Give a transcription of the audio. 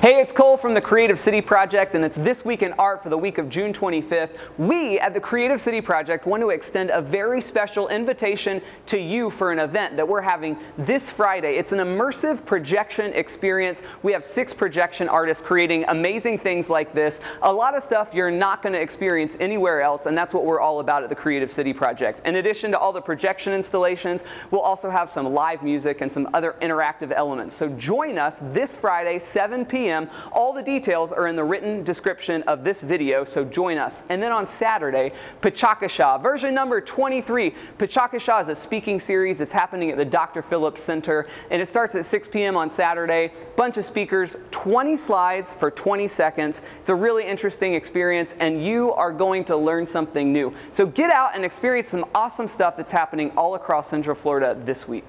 Hey, it's Cole from the Creative City Project, and it's This Week in Art for the week of June 25th. We at the Creative City Project want to extend a very special invitation to you for an event that we're having this Friday. It's an immersive projection experience. We have six projection artists creating amazing things like this. A lot of stuff you're not going to experience anywhere else, and that's what we're all about at the Creative City Project. In addition to all the projection installations, we'll also have some live music and some other interactive elements. So join us this Friday, 7 p.m All the details are in the written description of this video, so join us. And then on Saturday, PechaKucha, version number 23. PechaKucha is a speaking series that's happening at the Dr. Phillips Center, and it starts at 6 p.m. on Saturday. Bunch of speakers, 20 slides for 20 seconds. It's a really interesting experience, and you are going to learn something new. So get out and experience some awesome stuff that's happening all across Central Florida this week.